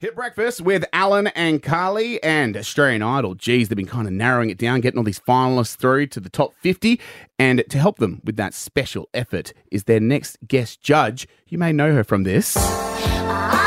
Hit breakfast with Alan and Carly and Australian Idol. Geez, they've been kind of narrowing it down, getting all these finalists through to the top 50. And to help them with that special effort is their next guest judge. You may know her from this. Ah.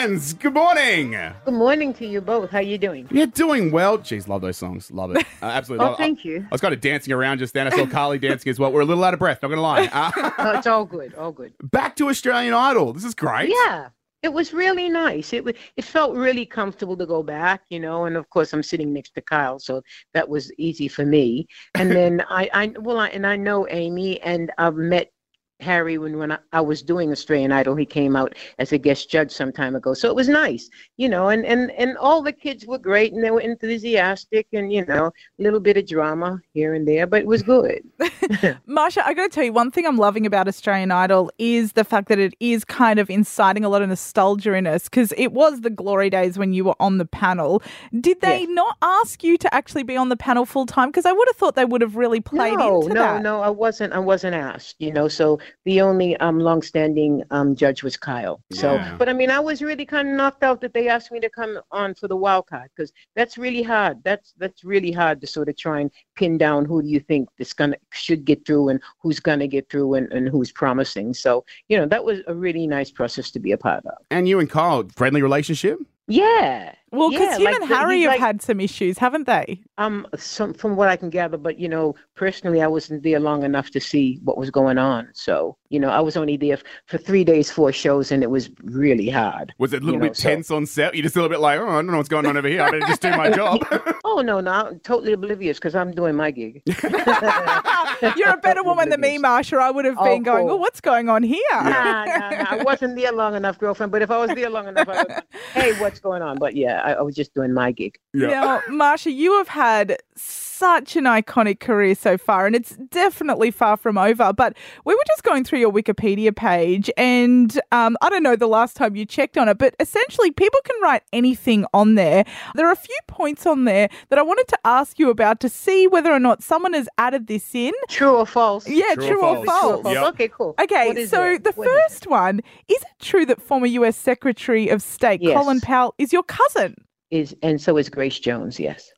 Good morning. Good morning to you both. How are you doing? Yeah, doing well. Jeez, love those songs. Love it. Uh, absolutely. Oh, love it. thank you. I was kind of dancing around just then. I saw Carly dancing as well. We're a little out of breath, not going to lie. Uh, No, it's all good. All good. back to Australian Idol. This is great. Yeah, it was really nice. It was. It felt really comfortable to go back, you know. And of course, I'm sitting next to Kyle, so that was easy for me. And then I, I well, I, and I know Amy, and I've met Harry when when I, I was doing Australian Idol. He came out as a guest judge some time ago, so it was nice, you know. And and and all the kids were great, and they were enthusiastic, and you know, a little bit of drama here and there, but it was good. Marcia, I got to tell you, one thing I'm loving about Australian Idol is the fact that it is kind of inciting a lot of nostalgia in us because it was the glory days when you were on the panel. Did they Yes. not ask you to actually be on the panel full time? Because I would have thought they would have really played no, into no, that. no, I wasn't. I wasn't asked. You know, so the only um longstanding um judge was Kyle. So, Yeah. but I mean, I was really kind of knocked out that they asked me to come on for the wild card because that's really hard. That's that's really hard to sort of try and pin down who do you think this gonna should get through and who's gonna get through and, and who's promising. So, you know, that was a really nice process to be a part of. And you and Kyle, friendly relationship? Yeah. Well, because Yeah, him like and Harry he's have like- had some issues, haven't they? Um, some from what I can gather, but you know, personally, I wasn't there long enough to see what was going on. So, you know, I was only there f- for three days, four shows, and it was really hard. Was it a little You know, bit so- tense on set? You just a little bit like, oh, I don't know what's going on over here. I better just do my job. Oh no, no, I'm totally oblivious because I'm doing my gig. You're a better woman than me, Marcia. I would have Oh, been going, cool. oh, what's going on here? nah, nah, nah, I wasn't there long enough, girlfriend. But if I was there long enough, I would, hey, what's going on? But yeah, I, I was just doing my gig. yeah. Now, Marcia, you have had such an iconic career so far, and it's definitely far from over. But we were just going through your Wikipedia page, and um, I don't know the last time you checked on it, but essentially, people can write anything on there. There are a few points on there that I wanted to ask you about to see whether or not someone has added this in. True or false? Yeah, True or true, or false? false. True or false? Yep. Okay, cool. Okay, so it? the What is it? first one is it true that former US Secretary of State Yes. Colin Powell is your cousin? is, and so is Grace Jones. Yes.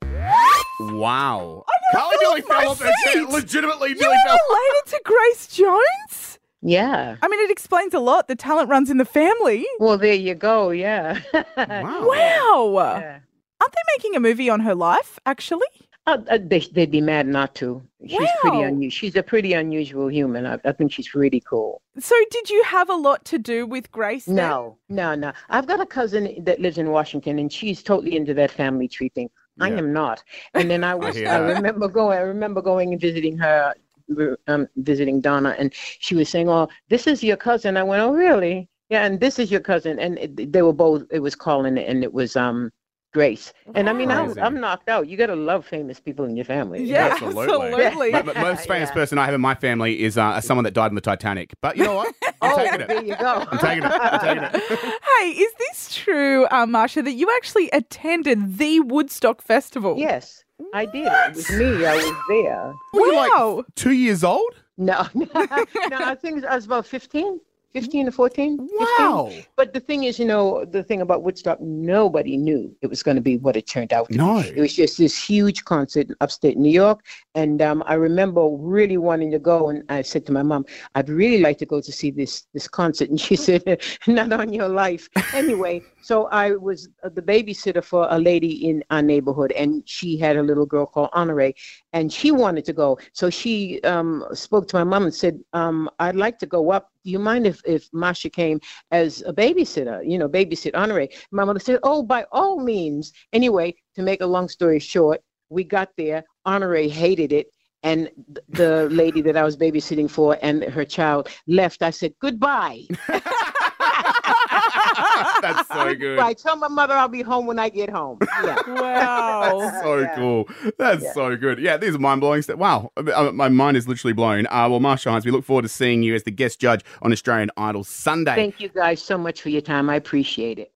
Wow. I Carly never nearly thought fell off her chair. seat. Legitimately You're nearly fell. related to Grace Jones? Yeah. I mean, it explains a lot. The talent runs in the family. Well, there you go. Yeah. Wow. Wow. Yeah. Aren't they making a movie on her life, actually? Uh, uh, they, they'd be mad not to. She's pretty Wow. unusual. She's a pretty unusual human. I, I think she's really cool. So, did you have a lot to do with Grace? then? No, no, no. I've got a cousin that lives in Washington, and she's totally into that family tree thing. I am not. And then I was. hear I, remember going. I remember going and visiting her, um, visiting Donna, and she was saying, "Oh, this is your cousin." I went, "Oh, really?" Yeah, and this is your cousin, and it, they were both. It was Colin, and it was um. Grace. And I mean, I'm, Crazy. I'm knocked out. You got to love famous people in your family. Yeah, Absolutely. absolutely. M- most famous Yeah. person I have in my family is uh, someone that died in the Titanic. But you know what? I'm Oh, taking it. there you go. I'm taking it. I'm taking it. Hey, is this true, uh, Marcia, that you actually attended the Woodstock Festival? Yes, I did. It was me. I was there. Were you like two years old? No, no, I think I was about 15, 15 or 14. 15. Wow. But the thing is, you know, the thing about Woodstock, nobody knew it was going to be what it turned out to No. be. It was just this huge concert in upstate New York. And um, I remember really wanting to go. And I said to my mom, I'd really like to go to see this, this concert. And she said, not on your life. Anyway, so I was the babysitter for a lady in our neighborhood. And she had a little girl called Honore. And she wanted to go. So she um, spoke to my mom and said, um, I'd like to go up. Do you mind if, if Marcia came as a babysitter, you know, babysit Honore? My mother said, Oh, by all means. Anyway, to make a long story short, we got there. Honore hated it. And the lady that I was babysitting for and her child left. I said, Goodbye. That's so good. Goodbye. Tell my mother I'll be home when I get home. Yeah. Wow. so Yeah. cool. That's Yeah. so good. Yeah, these are mind blowing stuff. Wow, Uh, my mind is literally blown. Uh, well, Marcia Hines, we look forward to seeing you as the guest judge on Australian Idol Sunday. Thank you guys so much for your time. I appreciate it.